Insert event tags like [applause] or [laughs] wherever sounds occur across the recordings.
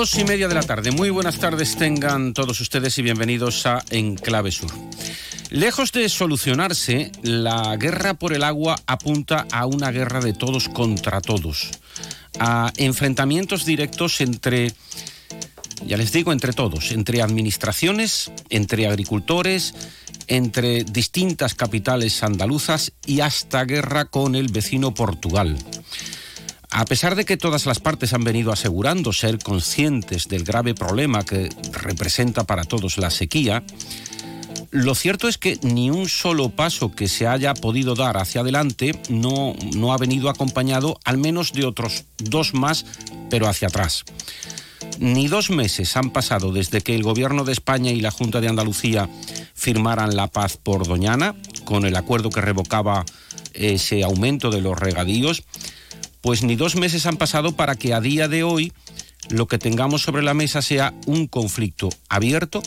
Dos y media de la tarde. Muy buenas tardes tengan todos ustedes y bienvenidos a Enclave Sur. Lejos de solucionarse, la guerra por el agua apunta a una guerra de todos contra todos, a enfrentamientos directos entre, ya les digo, entre todos, entre administraciones, entre agricultores, entre distintas capitales andaluzas y hasta guerra con el vecino Portugal. A pesar de que todas las partes han venido asegurando ser conscientes del grave problema que representa para todos la sequía, lo cierto es que ni un solo paso que se haya podido dar hacia adelante no, no ha venido acompañado al menos de otros dos más, pero hacia atrás. Ni dos meses han pasado desde que el Gobierno de España y la Junta de Andalucía firmaran la paz por Doñana, con el acuerdo que revocaba ese aumento de los regadíos, pues ni dos meses han pasado para que a día de hoy lo que tengamos sobre la mesa sea un conflicto abierto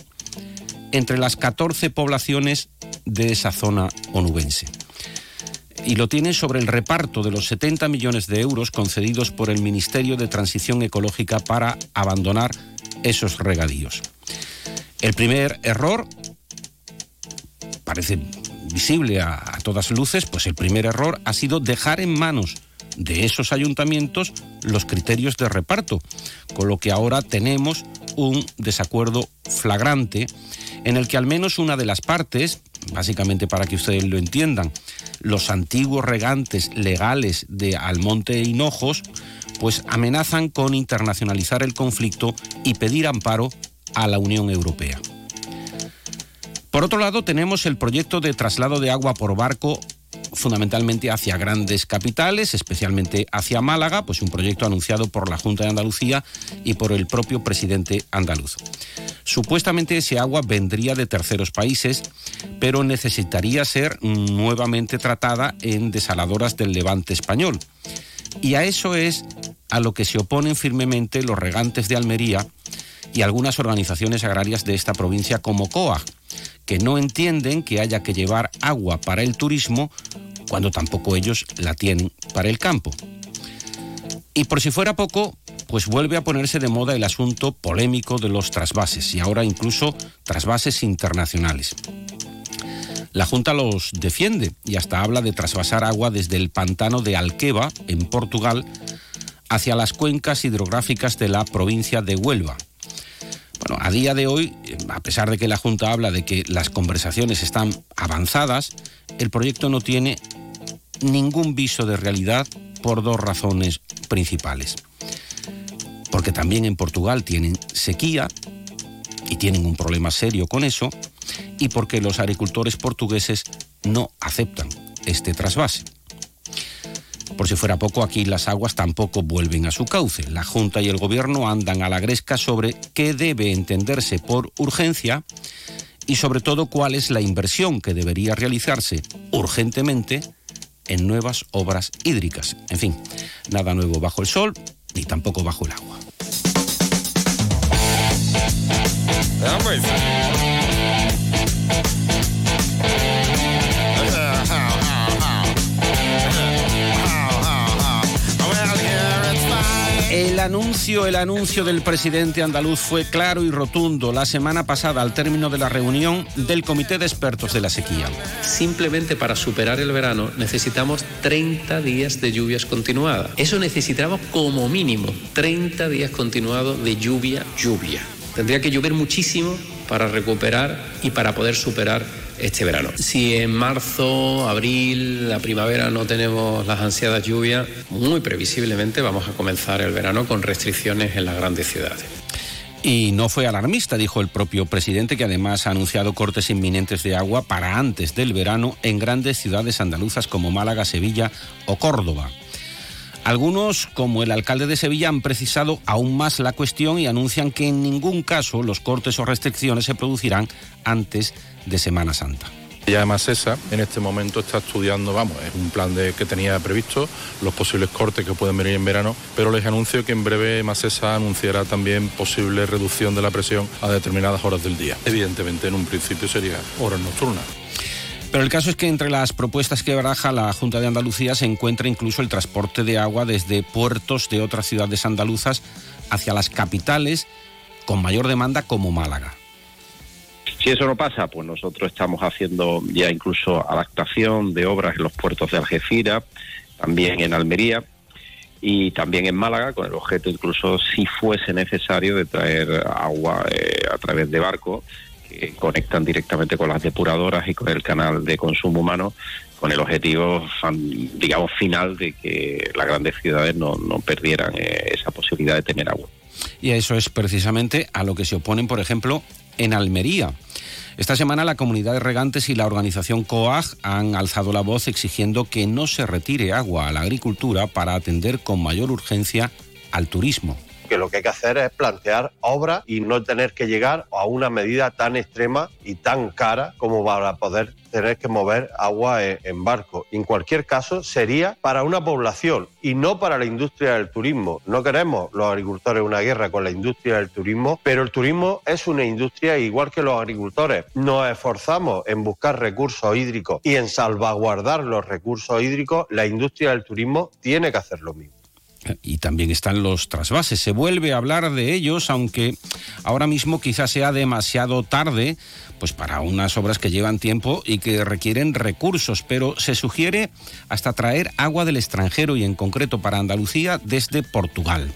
entre las 14 poblaciones de esa zona onubense. Y lo tiene sobre el reparto de los 70 millones de euros concedidos por el Ministerio de Transición Ecológica para abandonar esos regadíos. El primer error, parece visible a, a todas luces, pues el primer error ha sido dejar en manos de esos ayuntamientos los criterios de reparto, con lo que ahora tenemos un desacuerdo flagrante en el que al menos una de las partes, básicamente para que ustedes lo entiendan, los antiguos regantes legales de Almonte e Hinojos, pues amenazan con internacionalizar el conflicto y pedir amparo a la Unión Europea. Por otro lado, tenemos el proyecto de traslado de agua por barco fundamentalmente hacia grandes capitales, especialmente hacia Málaga, pues un proyecto anunciado por la Junta de Andalucía y por el propio presidente andaluz. Supuestamente ese agua vendría de terceros países, pero necesitaría ser nuevamente tratada en desaladoras del levante español. Y a eso es a lo que se oponen firmemente los regantes de Almería y algunas organizaciones agrarias de esta provincia como COA, que no entienden que haya que llevar agua para el turismo cuando tampoco ellos la tienen para el campo. Y por si fuera poco, pues vuelve a ponerse de moda el asunto polémico de los trasvases y ahora incluso trasvases internacionales. La Junta los defiende y hasta habla de trasvasar agua desde el pantano de Alqueva, en Portugal, hacia las cuencas hidrográficas de la provincia de Huelva, bueno, a día de hoy, a pesar de que la Junta habla de que las conversaciones están avanzadas, el proyecto no tiene ningún viso de realidad por dos razones principales. Porque también en Portugal tienen sequía y tienen un problema serio con eso, y porque los agricultores portugueses no aceptan este trasvase. Por si fuera poco, aquí las aguas tampoco vuelven a su cauce. La Junta y el Gobierno andan a la gresca sobre qué debe entenderse por urgencia y sobre todo cuál es la inversión que debería realizarse urgentemente en nuevas obras hídricas. En fin, nada nuevo bajo el sol ni tampoco bajo el agua. Anuncio, el anuncio del presidente andaluz fue claro y rotundo la semana pasada al término de la reunión del Comité de Expertos de la Sequía. Simplemente para superar el verano necesitamos 30 días de lluvias continuadas. Eso necesitamos como mínimo 30 días continuados de lluvia, lluvia. Tendría que llover muchísimo para recuperar y para poder superar este verano. Si en marzo, abril, la primavera no tenemos las ansiadas lluvias, muy previsiblemente vamos a comenzar el verano con restricciones en las grandes ciudades. Y no fue alarmista, dijo el propio presidente, que además ha anunciado cortes inminentes de agua para antes del verano en grandes ciudades andaluzas como Málaga, Sevilla o Córdoba. Algunos, como el alcalde de Sevilla, han precisado aún más la cuestión y anuncian que en ningún caso los cortes o restricciones se producirán antes de Semana Santa. Y además esa en este momento está estudiando, vamos, es un plan de, que tenía previsto, los posibles cortes que pueden venir en verano, pero les anuncio que en breve Masesa anunciará también posible reducción de la presión a determinadas horas del día. Evidentemente en un principio sería horas nocturnas. Pero el caso es que entre las propuestas que baraja la Junta de Andalucía se encuentra incluso el transporte de agua desde puertos de otras ciudades andaluzas hacia las capitales con mayor demanda como Málaga. Si eso no pasa, pues nosotros estamos haciendo ya incluso adaptación de obras en los puertos de Algeciras, también en Almería y también en Málaga, con el objeto incluso si fuese necesario de traer agua eh, a través de barcos conectan directamente con las depuradoras y con el canal de consumo humano, con el objetivo, digamos, final de que las grandes ciudades no, no perdieran eh, esa posibilidad de tener agua. Y eso es precisamente a lo que se oponen, por ejemplo, en Almería. Esta semana la comunidad de regantes y la organización COAG han alzado la voz exigiendo que no se retire agua a la agricultura para atender con mayor urgencia al turismo que lo que hay que hacer es plantear obras y no tener que llegar a una medida tan extrema y tan cara como para poder tener que mover agua en, barco. En cualquier caso, sería para una población y no para la industria del turismo. No queremos los agricultores una guerra con la industria del turismo, pero el turismo es una industria igual que los agricultores. Nos esforzamos en buscar recursos hídricos y en salvaguardar los recursos hídricos. La industria del turismo tiene que hacer lo mismo. Y también están los trasvases. Se vuelve a hablar de ellos, aunque ahora mismo quizás sea demasiado tarde, pues para unas obras que llevan tiempo y que requieren recursos, pero se sugiere hasta traer agua del extranjero y en concreto para Andalucía desde Portugal.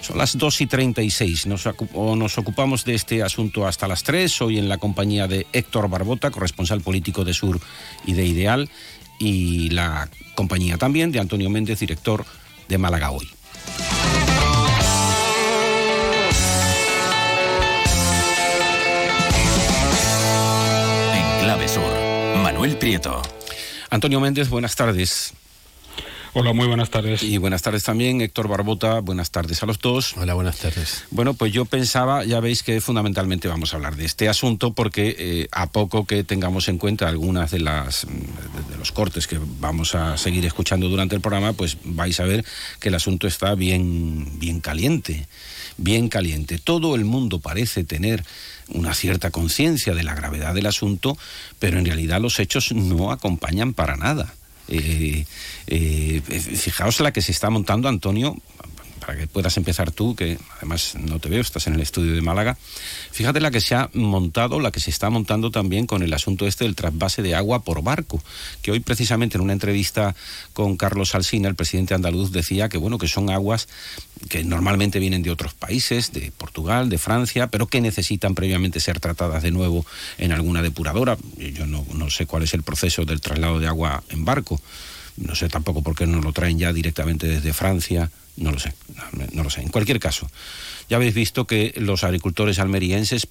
Son las 2 y 36. Nos, nos ocupamos de este asunto hasta las 3. Hoy en la compañía de Héctor Barbota, corresponsal político de Sur y de Ideal, y la compañía también de Antonio Méndez, director de Málaga hoy. En Clave Sur, Manuel Prieto. Antonio Méndez, buenas tardes. Hola, muy buenas tardes. Y buenas tardes también, Héctor Barbota. Buenas tardes a los dos. Hola, buenas tardes. Bueno, pues yo pensaba, ya veis que fundamentalmente vamos a hablar de este asunto porque eh, a poco que tengamos en cuenta algunas de las de los cortes que vamos a seguir escuchando durante el programa, pues vais a ver que el asunto está bien bien caliente, bien caliente. Todo el mundo parece tener una cierta conciencia de la gravedad del asunto, pero en realidad los hechos no acompañan para nada. Eh, eh, fijaos la que se está montando, Antonio, para que puedas empezar tú, que además no te veo, estás en el estudio de Málaga. Fíjate la que se ha montado, la que se está montando también con el asunto este del trasvase de agua por barco, que hoy precisamente en una entrevista con Carlos Alsina, el presidente andaluz, decía que bueno, que son aguas que normalmente vienen de otros países, de Portugal, de Francia, pero que necesitan previamente ser tratadas de nuevo en alguna depuradora. Yo no, no sé cuál es el proceso del traslado de agua en barco. No sé tampoco por qué no lo traen ya directamente desde Francia no lo sé, no lo sé. En cualquier caso, ya habéis visto que los agricultores almerienses,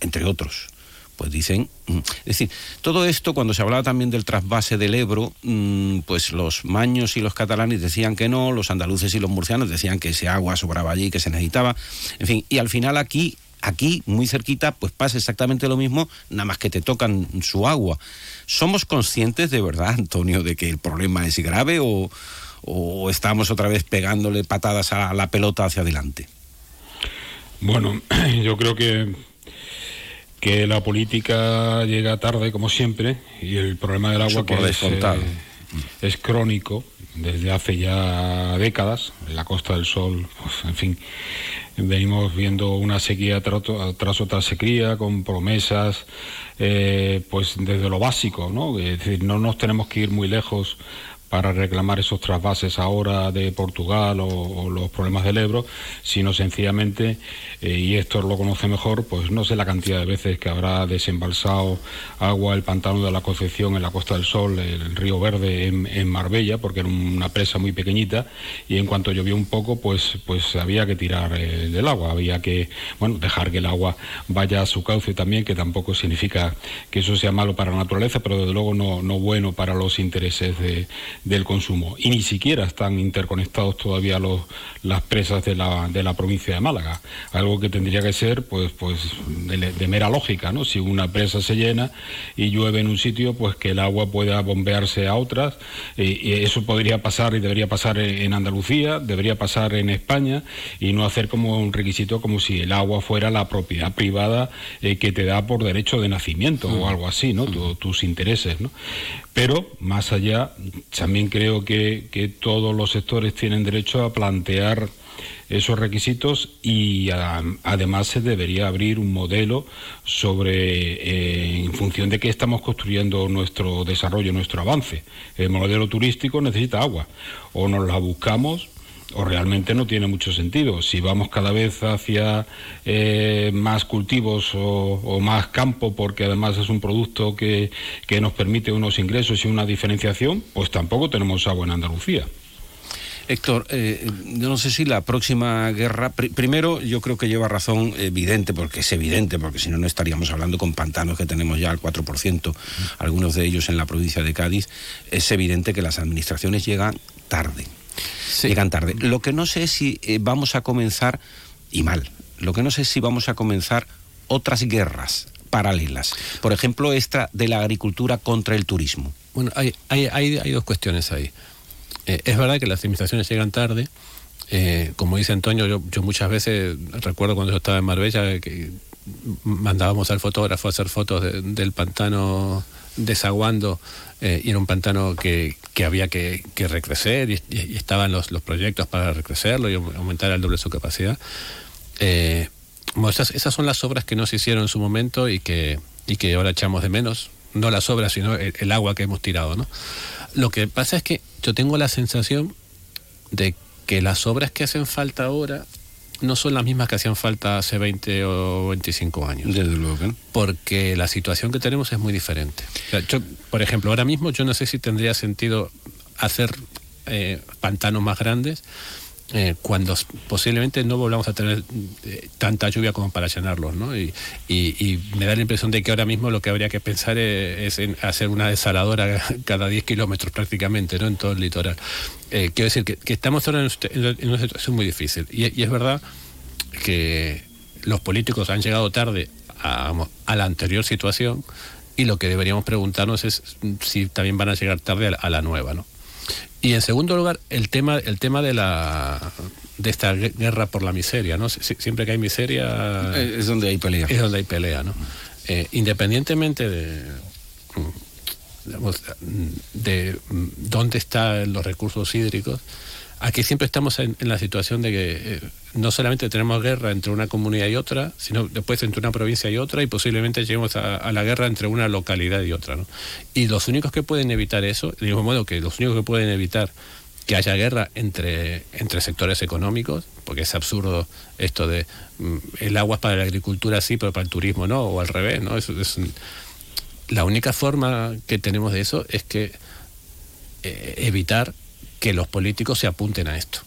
entre otros, pues dicen, mm, es decir, todo esto cuando se hablaba también del trasvase del Ebro, mm, pues los maños y los catalanes decían que no, los andaluces y los murcianos decían que ese agua sobraba allí, que se necesitaba, en fin, y al final aquí, aquí, muy cerquita, pues pasa exactamente lo mismo, nada más que te tocan su agua. ¿Somos conscientes de verdad, Antonio, de que el problema es grave o, o estamos otra vez pegándole patadas a la pelota hacia adelante? Bueno, [clears throat] yo creo que que la política llega tarde como siempre y el problema del agua que es, eh, es, crónico desde hace ya décadas en la Costa del Sol pues, en fin venimos viendo una sequía tras, otra sequía con promesas eh, pues desde lo básico no es decir no nos tenemos que ir muy lejos para reclamar esos trasvases ahora de Portugal o, los problemas del Ebro, sino sencillamente, eh, y esto lo conoce mejor, pues no sé la cantidad de veces que habrá desembalsado agua el pantano de la Concepción en la Costa del Sol, el Río Verde en, Marbella, porque era una presa muy pequeñita, y en cuanto llovió un poco, pues, pues había que tirar eh, del agua, había que, bueno, dejar que el agua vaya a su cauce también, que tampoco significa que eso sea malo para la naturaleza, pero desde luego no, no bueno para los intereses de del consumo. Y ni siquiera están interconectados todavía los, las presas de la, de la provincia de Málaga. Algo que tendría que ser pues, pues de, mera lógica, ¿no? Si una presa se llena y llueve en un sitio, pues que el agua pueda bombearse a otras. y eso podría pasar y debería pasar en Andalucía, debería pasar en España y no hacer como un requisito como si el agua fuera la propiedad privada eh, que te da por derecho de nacimiento o mm. algo así, ¿no? Mm. tus intereses, ¿no? Pero más allá, también creo que, todos los sectores tienen derecho a plantear esos requisitos y además se debería abrir un modelo sobre eh, en función de qué estamos construyendo nuestro desarrollo, nuestro avance. El modelo turístico necesita agua o nos la buscamos o realmente no tiene mucho sentido. Si vamos cada vez hacia eh, más cultivos o, más campo, porque además es un producto que, que nos permite unos ingresos y una diferenciación, pues tampoco tenemos agua en Andalucía. Héctor, eh, yo no sé si la próxima guerra, primero yo creo que lleva razón evidente, porque es evidente, porque si no, no estaríamos hablando con pantanos que tenemos ya al 4%, algunos de ellos en la provincia de Cádiz, es evidente que las administraciones llegan tarde llegan tarde. Lo que no sé es si eh, vamos a comenzar, y mal, lo que no sé es si vamos a comenzar otras guerras paralelas. Por ejemplo, esta de la agricultura contra el turismo. Bueno, hay, hay, hay, dos cuestiones ahí. Eh, es verdad que las administraciones llegan tarde. Eh, como dice Antonio, yo, yo, muchas veces recuerdo cuando yo estaba en Marbella que mandábamos al fotógrafo a hacer fotos del pantano desaguando eh, y era un pantano que, que había que, que recrecer y, estaban los, los, proyectos para recrecerlo y aumentar el doble su capacidad. Eh, esas, esas, son las obras que no se hicieron en su momento y que, y que ahora echamos de menos. No las obras, sino el, agua que hemos tirado. ¿no? Lo que pasa es que yo tengo la sensación de que las obras que hacen falta ahora no son las mismas que hacían falta hace 20 o 25 años. Desde luego. Porque la situación que tenemos es muy diferente. por ejemplo, ahora mismo yo no sé si tendría sentido hacer eh, pantanos más grandes eh, cuando posiblemente no volvamos a tener eh, tanta lluvia como para llenarlos, ¿no? Y, me da la impresión de que ahora mismo lo que habría que pensar es, en hacer una desaladora [laughs] cada 10 kilómetros prácticamente, ¿no? En todo el litoral. Eh, quiero decir que, estamos ahora en, una situación muy difícil. Y, es verdad que los políticos han llegado tarde a, la anterior situación y lo que deberíamos preguntarnos es si también van a llegar tarde a a la nueva, ¿no? Y en segundo lugar, el tema, el tema de la de esta guerra por la miseria, ¿no? siempre que hay miseria eh, es donde hay pelea. Es donde hay pelea, ¿no? Eh, independientemente de de dónde están los recursos hídricos, aquí siempre estamos en, la situación de que eh, no solamente tenemos guerra entre una comunidad y otra, sino después entre una provincia y otra y posiblemente lleguemos a, la guerra entre una localidad y otra. ¿no? Y los únicos que pueden evitar eso, del mismo modo que los únicos que pueden evitar que haya guerra entre, entre sectores económicos, porque es absurdo esto de mm, el agua es para la agricultura sí, pero para el turismo no, o al revés, ¿no? Es, la única forma que tenemos de eso es que eh, evitar que los políticos se apunten a esto.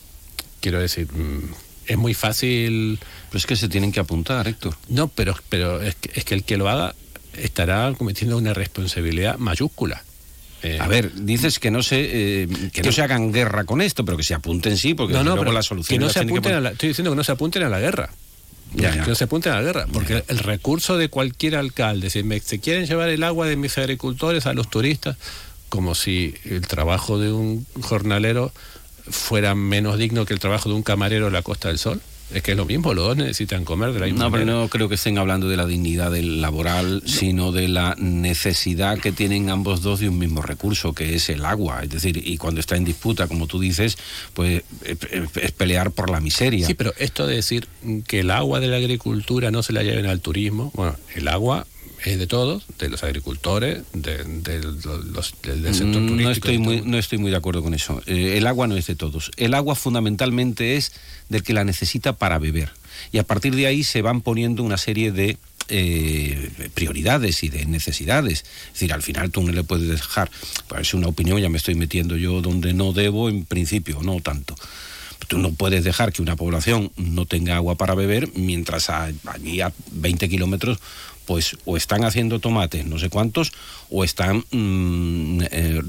Quiero decir, mm, es muy fácil. Pero es que se tienen que apuntar, Héctor. No, pero, pero es, que, el que lo haga estará cometiendo una responsabilidad mayúscula. Eh, a ver, dices que no se eh, que, no se hagan guerra con esto, pero que se apunten sí, porque no, no, la solución. Que no se apunten a la, estoy diciendo que no se apunten a la guerra. Que no se apunten a la guerra, porque el recurso de cualquier alcalde, si me, se quieren llevar el agua de mis agricultores a los turistas, como si el trabajo de un jornalero fuera menos digno que el trabajo de un camarero en la Costa del Sol. Es que es lo mismo, los dos necesitan comer de la misma No, pero no creo que estén hablando de la dignidad del laboral, sino de la necesidad que tienen ambos dos de un mismo recurso, que es el agua. Es decir, y cuando está en disputa, como tú dices, pues es pelear por la miseria. Sí, pero esto de decir que el agua de la agricultura no se la lleven al turismo, bueno, el agua es de todos, de los agricultores, de, los, del, sector mm, turístico. No estoy, muy, no estoy muy de acuerdo con eso. Eh, el agua no es de todos. El agua fundamentalmente es del que la necesita para beber. Y a partir de ahí se van poniendo una serie de eh, prioridades y de necesidades. Es decir, al final tú no le puedes dejar, es una opinión, ya me estoy metiendo yo donde no debo, en principio, no tanto. Tú no puedes dejar que una población no tenga agua para beber mientras allí a 20 kilómetros pues o están haciendo tomates, no sé cuántos, o están mm, eh,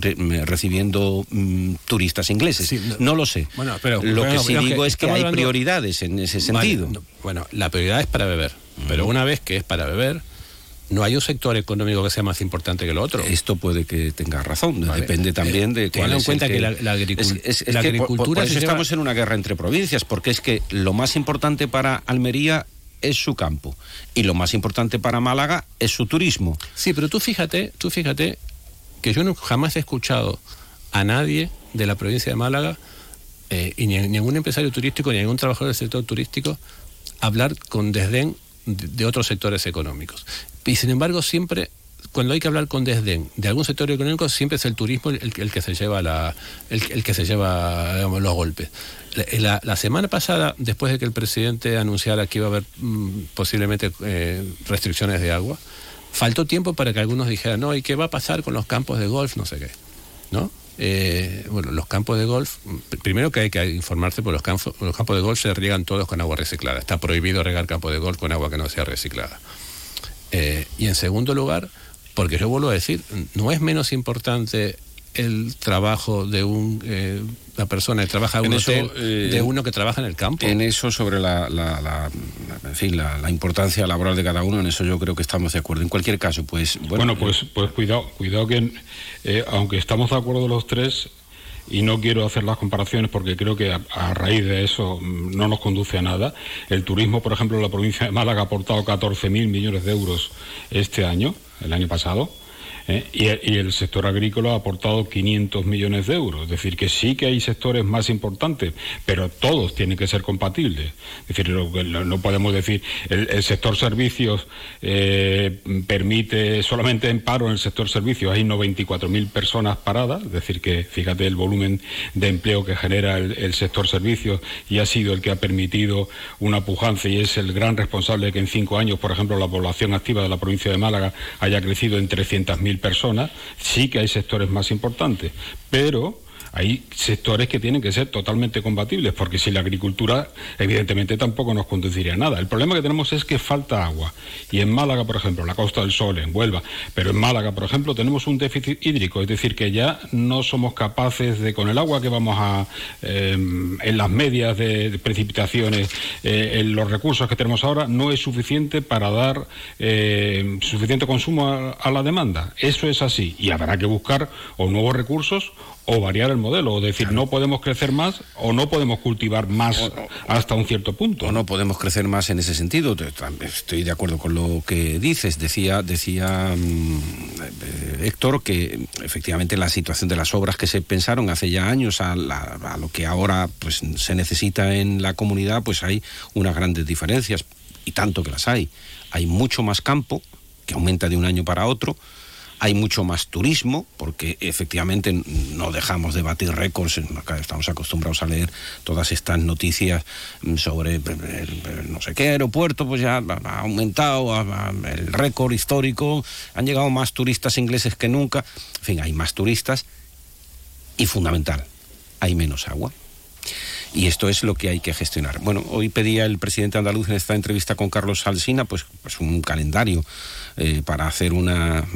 recibiendo mm, turistas ingleses. no, lo sé. Bueno, pero, lo que sí digo es que hay prioridades en ese sentido. bueno, la prioridad es para beber, pero una vez que es para beber, no hay un sector económico que sea más importante que el otro. Esto puede que tenga razón, depende también de cuál en cuenta que, la, agricultura... estamos en una guerra entre provincias, porque es que lo más importante para Almería es su campo. Y lo más importante para Málaga es su turismo. Sí, pero tú fíjate, tú fíjate que yo no, jamás he escuchado a nadie de la provincia de Málaga eh, y ni ningún empresario turístico ni ningún trabajador del sector turístico hablar con desdén de, otros sectores económicos. Y sin embargo, siempre cuando hay que hablar con desdén de algún sector económico, siempre es el turismo el, que se lleva la, el, que se lleva los golpes. La, semana pasada, después de que el presidente anunciara que iba a haber mm, posiblemente eh, restricciones de agua, faltó tiempo para que algunos dijeran, no, ¿y qué va a pasar con los campos de golf? No sé qué. ¿No? Eh, bueno, los campos de golf, primero que hay que informarse, porque los campos, los campos de golf se riegan todos con agua reciclada. Está prohibido regar campos de golf con agua que no sea reciclada. Eh, y en segundo lugar, porque yo vuelvo a decir, no es menos importante el trabajo de un, eh, una persona que trabaja en un hotel eh, de uno que trabaja en el campo. En eso, sobre la, la, en fin, la, importancia laboral de cada uno, en eso yo creo que estamos de acuerdo. En cualquier caso, pues... Bueno, pues, pues cuidado, cuidado que eh, aunque estamos de acuerdo los tres, y no quiero hacer las comparaciones porque creo que a, raíz de eso mm, no nos conduce a nada. El turismo, por ejemplo, en la provincia de Málaga ha aportado 14.000 millones de euros este año, el año pasado. ¿Eh? y, el sector agrícola ha aportado 500 millones de euros. Es decir, que sí que hay sectores más importantes, pero todos tienen que ser compatibles. Es decir, no, podemos decir, el, sector servicios eh, permite solamente en paro en el sector servicios hay 94.000 personas paradas, es decir, que fíjate el volumen de empleo que genera el, sector servicios y ha sido el que ha permitido una pujanza y es el gran responsable de que en cinco años, por ejemplo, la población activa de la provincia de Málaga haya crecido en 300.000 personas, sí que hay sectores más importantes, pero hay sectores que tienen que ser totalmente compatibles, porque si la agricultura, evidentemente, tampoco nos conduciría a nada. El problema que tenemos es que falta agua. Y en Málaga, por ejemplo, la Costa del Sol, en Huelva, pero en Málaga, por ejemplo, tenemos un déficit hídrico, es decir, que ya no somos capaces de, con el agua que vamos a, eh, en las medias de, precipitaciones, eh, en los recursos que tenemos ahora, no es suficiente para dar eh, suficiente consumo a la demanda. Eso es así. Y habrá que buscar o nuevos recursos o variar el modelo, o decir, no podemos crecer más o no podemos cultivar más hasta un cierto punto. O no podemos crecer más en ese sentido. Estoy de acuerdo con lo que dices. Decía, decía mm, eh, Héctor que efectivamente la situación de las obras que se pensaron hace ya años a, a lo que ahora pues se necesita en la comunidad, pues hay unas grandes diferencias y tanto que las hay. Hay mucho más campo que aumenta de un año para otro hay mucho más turismo, porque efectivamente no dejamos de batir récords, estamos acostumbrados a leer todas estas noticias sobre no sé qué aeropuerto, pues ya ha aumentado el récord histórico, han llegado más turistas ingleses que nunca, en fin, hay más turistas y fundamental, hay menos agua. Y esto es lo que hay que gestionar. Bueno, hoy pedía el presidente andaluz en esta entrevista con Carlos Alsina, pues, pues un calendario eh, para hacer una,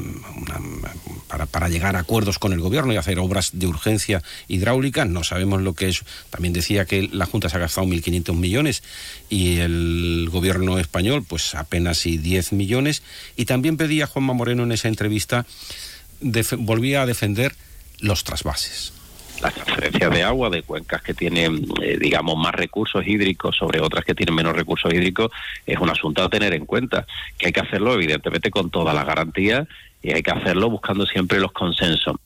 para, llegar a acuerdos con el gobierno y hacer obras de urgencia hidráulica. No sabemos lo que es. También decía que la Junta se ha gastado 1.500 millones y el gobierno español, pues apenas y 10 millones. Y también pedía Juanma Moreno en esa entrevista, volvía a defender los trasvases la transferencia de agua de cuencas que tienen, eh, digamos, más recursos hídricos sobre otras que tienen menos recursos hídricos es un asunto a tener en cuenta, que hay que hacerlo evidentemente con toda la garantía y hay que hacerlo buscando siempre los consensos.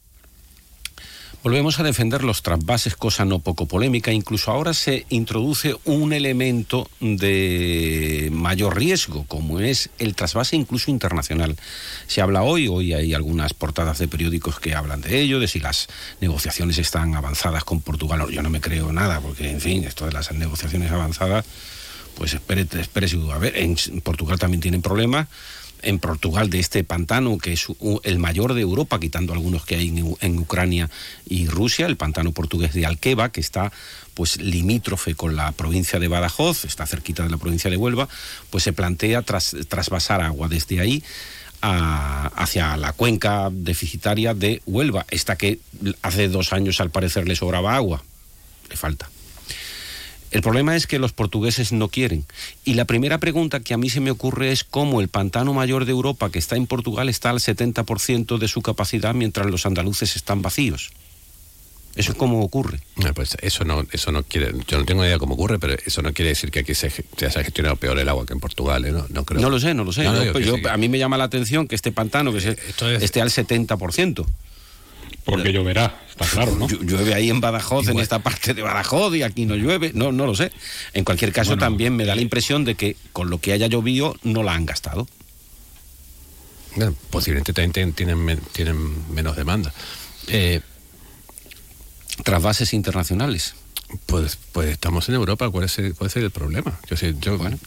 Volvemos a defender los trasvases, cosa no poco polémica. Incluso ahora se introduce un elemento de mayor riesgo, como es el trasvase incluso internacional. Se habla hoy, hoy hay algunas portadas de periódicos que hablan de ello, de si las negociaciones están avanzadas con Portugal. Yo no me creo nada, porque en fin, esto de las negociaciones avanzadas, pues espere, espere, a ver, en Portugal también tienen problemas en Portugal de este pantano que es el mayor de Europa, quitando algunos que hay en, Ucrania y Rusia, el pantano portugués de Alqueva, que está pues limítrofe con la provincia de Badajoz, está cerquita de la provincia de Huelva, pues se plantea tras, trasvasar agua desde ahí hacia la cuenca deficitaria de Huelva, esta que hace dos años al parecer le sobraba agua, le falta. El problema es que los portugueses no quieren. Y la primera pregunta que a mí se me ocurre es cómo el pantano mayor de Europa, que está en Portugal, está al 70% de su capacidad mientras los andaluces están vacíos. ¿Eso es cómo ocurre? Ah, pues eso no, eso no quiere, yo no tengo idea cómo ocurre, pero eso no quiere decir que aquí se, se haya gestionado peor el agua que en Portugal, ¿eh? no, creo. No lo sé, no lo sé. a mí me llama la atención que este pantano que esté al 70%. Porque lloverá, está claro, ¿no? Llueve ahí en Badajoz, en esta parte de Badajoz, y aquí no llueve, no, no lo sé. En cualquier caso, también me da la impresión de que con lo que haya llovido no la han gastado. posiblemente también tienen, tienen menos demanda. Eh, Tras bases internacionales. Pues, pues estamos en Europa, ¿cuál es el, cuál es el problema? Yo sé, yo, bueno.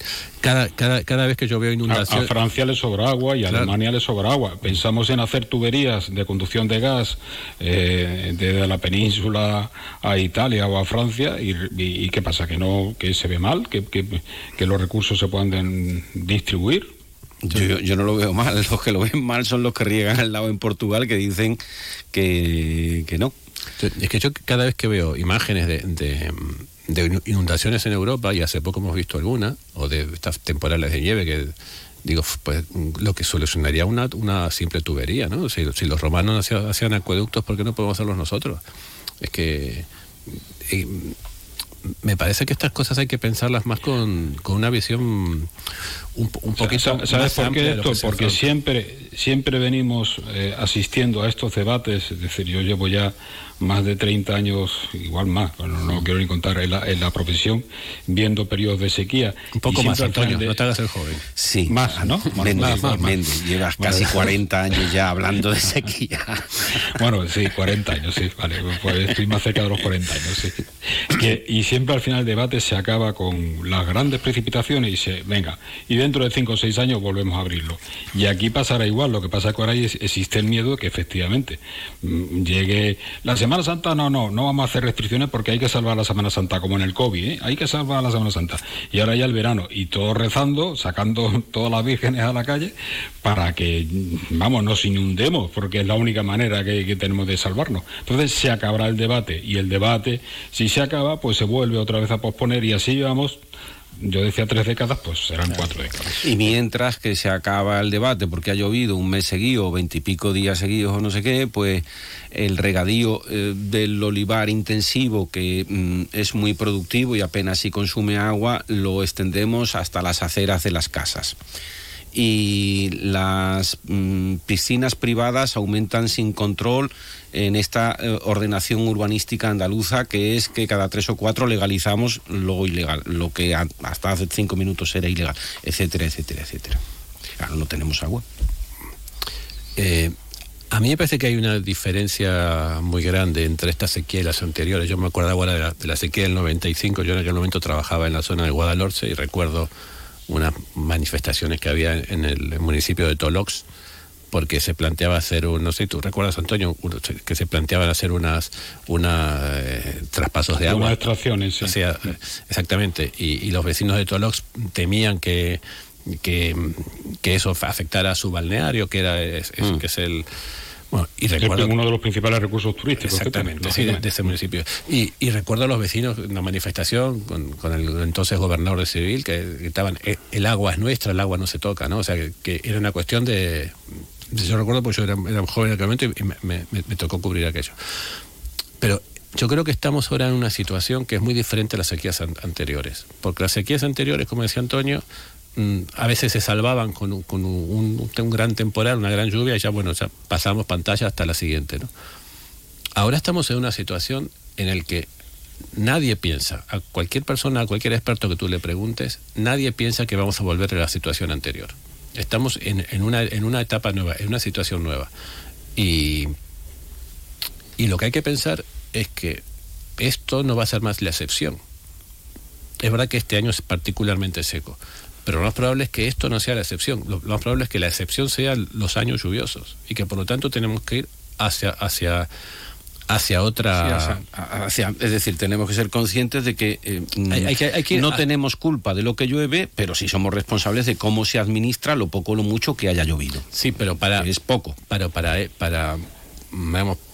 cada, cada, cada vez que yo veo inundaciones... A, Francia le sobra agua y a Alemania le sobra agua. Pensamos en hacer tuberías de conducción de gas eh, desde la península a Italia o a Francia y, ¿qué pasa? ¿Que no que se ve mal? ¿Que, que, los recursos se puedan distribuir? Yo, yo, no lo veo mal, [laughs] los que lo ven mal son los que riegan al lado en Portugal que dicen que, que no, es que yo cada vez que veo imágenes de, inundaciones en Europa, y hace poco hemos visto alguna, o de estas temporales de nieve que digo, pues lo que solucionaría una, una simple tubería, ¿no? Si, los romanos hacían, acueductos, ¿por qué no podemos hacerlos nosotros? Es que me parece que estas cosas hay que pensarlas más con, con una visión un, un poquito ¿Sabes por qué esto? Porque siempre, siempre venimos eh, asistiendo a estos debates, es decir, yo llevo ya más de 30 años, igual más, bueno, no quiero ni contar, en la, profesión, viendo periodos de sequía. Un poco más, Antonio, no te hagas el joven. Sí. Más, ¿no? más, más, llevas casi 40 años ya hablando de [laughs] sequía. bueno, sí, 40 años, sí, vale, pues estoy más cerca de los 40 años, sí. Que, y siempre al final el debate se acaba con las grandes precipitaciones y se, venga, y dentro de 5 o 6 años volvemos a abrirlo. Y aquí pasará igual, lo que pasa que ahora existe el miedo de que efectivamente mm, llegue la Semana Santa no, no, no vamos a hacer restricciones porque hay que salvar la Semana Santa, como en el COVID, ¿eh? hay que salvar la Semana Santa. Y ahora ya el verano, y todos rezando, sacando [laughs] todas las vírgenes a la calle para que, vamos, nos inundemos, porque es la única manera que, que tenemos de salvarnos. Entonces se acabará el debate, y el debate, si se acaba, pues se vuelve otra vez a posponer, y así vamos yo decía tres décadas, pues serán cuatro décadas. Y mientras que se acaba el debate, porque ha llovido un mes seguido, veintipico días seguidos o no sé qué, pues el regadío eh, del olivar intensivo, que mm, es muy productivo y apenas si consume agua, lo extendemos hasta las aceras de las casas y las mm, piscinas privadas aumentan sin control en esta eh, ordenación urbanística andaluza, que es que cada tres o cuatro legalizamos lo ilegal, lo que hasta hace cinco minutos era ilegal, etcétera, etcétera, etcétera. Claro, no tenemos agua. Eh, a mí me parece que hay una diferencia muy grande entre estas sequías anteriores. Yo me acuerdo ahora de la, de la sequía del 95, yo en aquel momento trabajaba en la zona de Guadalhorce y recuerdo unas manifestaciones que había en el municipio de Tolox, porque se planteaba hacer un, no sé, tú recuerdas Antonio, que se planteaban hacer unas, una, eh, traspasos de agua. Unas extracciones, sí. exactamente, y, los vecinos de Tolox temían que, que, eso afectara a su balneario, que era mm. que es el y recuerdo, uno de los principales recursos turísticos. Exactamente, de, ese municipio. Y, y, recuerdo a los vecinos una manifestación con, el entonces gobernador de Civil que gritaban, eh, el agua es nuestra, el agua no se toca, ¿no? O sea, que, era una cuestión de... Yo recuerdo porque yo era, era joven en aquel momento y me, me tocó cubrir aquello. Pero yo creo que estamos ahora en una situación que es muy diferente a las sequías anteriores. Porque las sequías anteriores, como decía Antonio, a veces se salvaban con, un, gran temporal, una gran lluvia, y ya bueno, ya pasamos pantalla hasta la siguiente. Ahora estamos en una situación en la que nadie piensa, a cualquier persona, a cualquier experto que tú le preguntes, nadie piensa que vamos a volver a la situación anterior. Estamos en, en, una, en una etapa nueva, en una situación nueva. Y, y lo que hay que pensar es que esto no va a ser más la excepción. Es verdad que este año es particularmente seco, pero lo más probable es que esto no sea la excepción. Lo, más probable es que la excepción sean los años lluviosos y que por lo tanto tenemos que ir hacia, hacia, hacia otra... hacia, es decir, tenemos que ser conscientes de que, eh, no tenemos culpa de lo que llueve, pero sí somos responsables de cómo se administra lo poco o lo mucho que haya llovido. Sí, pero para... Es poco. Pero para, eh, para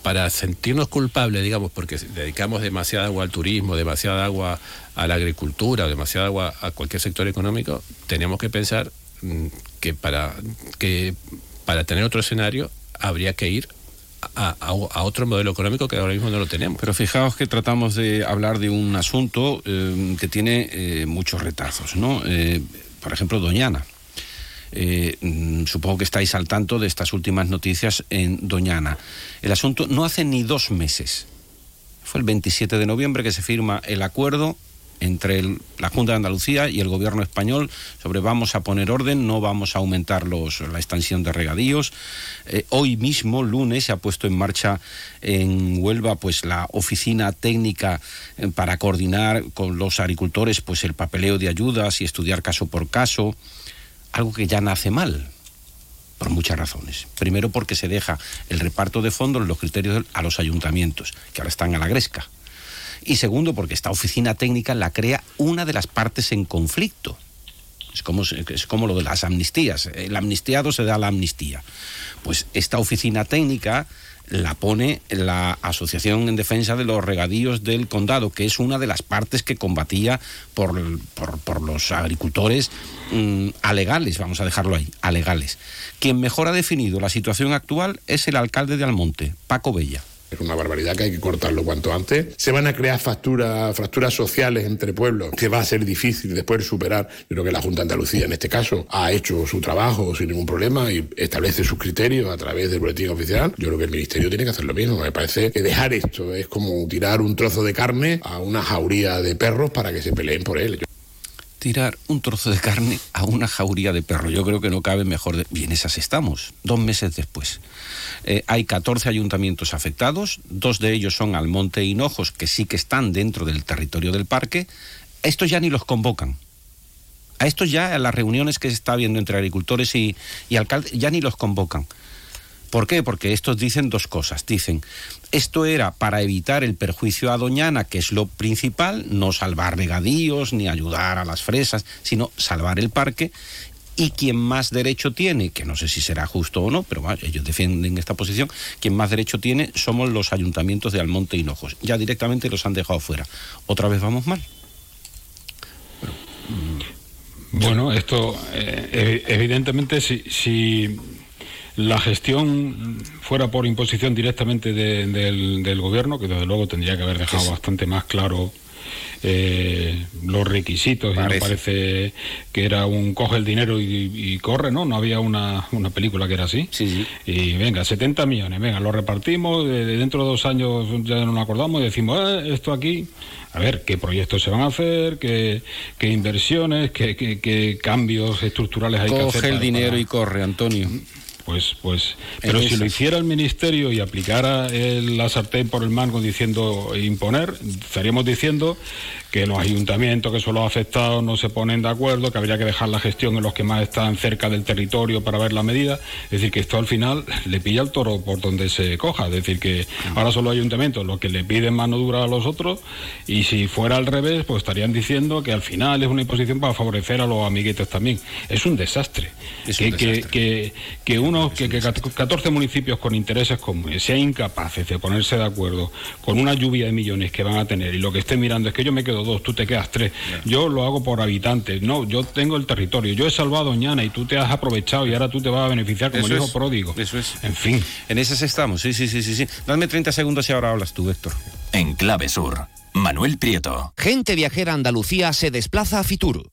Para sentirnos culpables, digamos, porque dedicamos demasiada agua al turismo, demasiada agua a la agricultura, demasiada agua a cualquier sector económico, tenemos que pensar mm, que para, que para tener otro escenario habría que ir a, otro modelo económico que ahora mismo no lo tenemos. Pero fijaos que tratamos de hablar de un asunto eh, que tiene eh, muchos retazos, ¿no? Eh, por ejemplo, Doñana. Eh, mm, supongo que estáis al tanto de estas últimas noticias en Doñana. El asunto no hace ni dos meses. Fue el 27 de noviembre que se firma el acuerdo entre la Junta de Andalucía y el Gobierno español sobre vamos a poner orden, no vamos a aumentar los, la extensión de regadíos. Eh, hoy mismo, lunes, se ha puesto en marcha en Huelva pues la oficina técnica eh, para coordinar con los agricultores pues el papeleo de ayudas y estudiar caso por caso, algo que ya nace mal por muchas razones. Primero porque se deja el reparto de fondos, los criterios a los ayuntamientos, que ahora están a la gresca y segundo, porque esta oficina técnica la crea una de las partes en conflicto. Es como, es como lo de las amnistías. El amnistiado se da la amnistía. Pues esta oficina técnica la pone la Asociación en Defensa de los Regadíos del Condado, que es una de las partes que combatía por, por, los agricultores mm, alegales, vamos a dejarlo ahí, alegales. Quien mejor ha definido la situación actual es el alcalde de Almonte, Paco Bella. Es una barbaridad que hay que cortarlo cuanto antes. Se van a crear fracturas, fracturas sociales entre pueblos que va a ser difícil después superar. Yo creo que la Junta de Andalucía en este caso ha hecho su trabajo sin ningún problema y establece sus criterios a través del boletín oficial. Yo creo que el Ministerio tiene que hacer lo mismo. Me parece que dejar esto es como tirar un trozo de carne a una jauría de perros para que se peleen por él tirar un trozo de carne a una jauría de perro. Yo creo que no cabe mejor. De... Bien, esas estamos, dos meses después. Eh, hay 14 ayuntamientos afectados, dos de ellos son Almonte y Hinojos, que sí que están dentro del territorio del parque. estos ya ni los convocan. A estos ya, a las reuniones que se está viendo entre agricultores y, y alcaldes, ya ni los convocan. ¿Por qué? Porque estos dicen dos cosas. Dicen, esto era para evitar el perjuicio a Doñana, que es lo principal, no salvar regadíos ni ayudar a las fresas, sino salvar el parque. Y quien más derecho tiene, que no sé si será justo o no, pero ellos defienden esta posición, quien más derecho tiene somos los ayuntamientos de Almonte y Hinojos. Ya directamente los han dejado fuera. ¿Otra vez vamos mal? Bueno, esto eh, evidentemente si la gestión fuera por imposición directamente del, gobierno, que desde luego tendría que haber dejado bastante más claro eh, los requisitos y me parece que era un coge el dinero y, corre, ¿no? No había una, película que era así. Sí, Y venga, 70 millones, venga, lo repartimos, de, dentro de dos años ya no nos acordamos y decimos, eh, esto aquí, a ver qué proyectos se van a hacer, qué, qué inversiones, qué, qué, cambios estructurales hay que hacer. Coge el dinero y corre, Antonio. Pues, pues, pero si lo hiciera el ministerio y aplicara el, la sartén por el mango diciendo imponer, estaríamos diciendo que los ayuntamientos que son los afectados no se ponen de acuerdo, que habría que dejar la gestión en los que más están cerca del territorio para ver la medida. Es decir, que esto al final le pilla el toro por donde se coja. Es decir, que ahora son los ayuntamientos los que le piden mano dura a los otros y si fuera al revés, pues estarían diciendo que al final es una imposición para favorecer a los amiguitos también. Es un desastre. que, Que, que, uno, que, que 14 municipios con intereses comunes sean incapaces de ponerse de acuerdo con una lluvia de millones que van a tener y lo que esté mirando es que yo me quedo dos, tú te quedas tres. Yo lo hago por habitantes. No, yo tengo el territorio. Yo he salvado a Doñana y tú te has aprovechado y ahora tú te vas a beneficiar como el hijo pródigo. Eso es. En fin. En esas estamos. Sí, sí, sí, sí, sí. Dame 30 segundos y ahora hablas tú, Héctor. En Clave Sur, Manuel Prieto. Gente viajera Andalucía se desplaza a Fitur.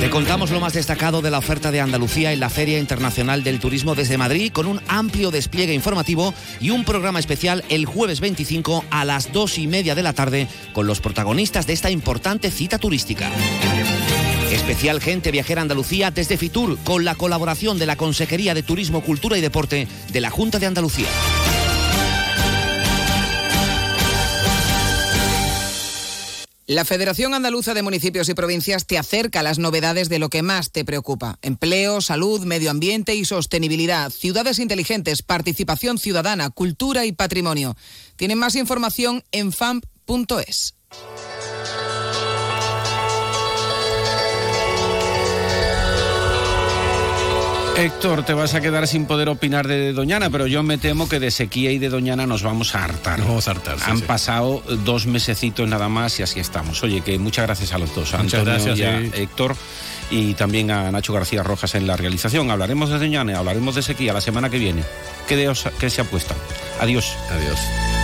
Te contamos lo más destacado de la oferta de Andalucía en la Feria Internacional del Turismo desde Madrid con un amplio despliegue informativo y un programa especial el jueves 25 a las 2 y media de la tarde con los protagonistas de esta importante cita turística. Especial Gente Viajera Andalucía desde Fitur con la colaboración de la Consejería de Turismo, Cultura y Deporte de la Junta de Andalucía. La Federación Andaluza de Municipios y Provincias te acerca a las novedades de lo que más te preocupa. Empleo, salud, medio ambiente y sostenibilidad, ciudades inteligentes, participación ciudadana, cultura y patrimonio. Tienen más información en famp.es. Héctor, te vas a quedar sin poder opinar de Doñana, pero yo me temo que de sequía y de Doñana nos vamos a hartar. Nos vamos a hartar. Han pasado dos mesecitos nada más y así estamos. Oye, que muchas gracias a los dos, muchas gracias, y a Héctor y también a Nacho García Rojas en la realización. Hablaremos de Doñana, hablaremos de sequía la semana que viene. ¿Qué, de os, qué se apuesta? Adiós. Adiós.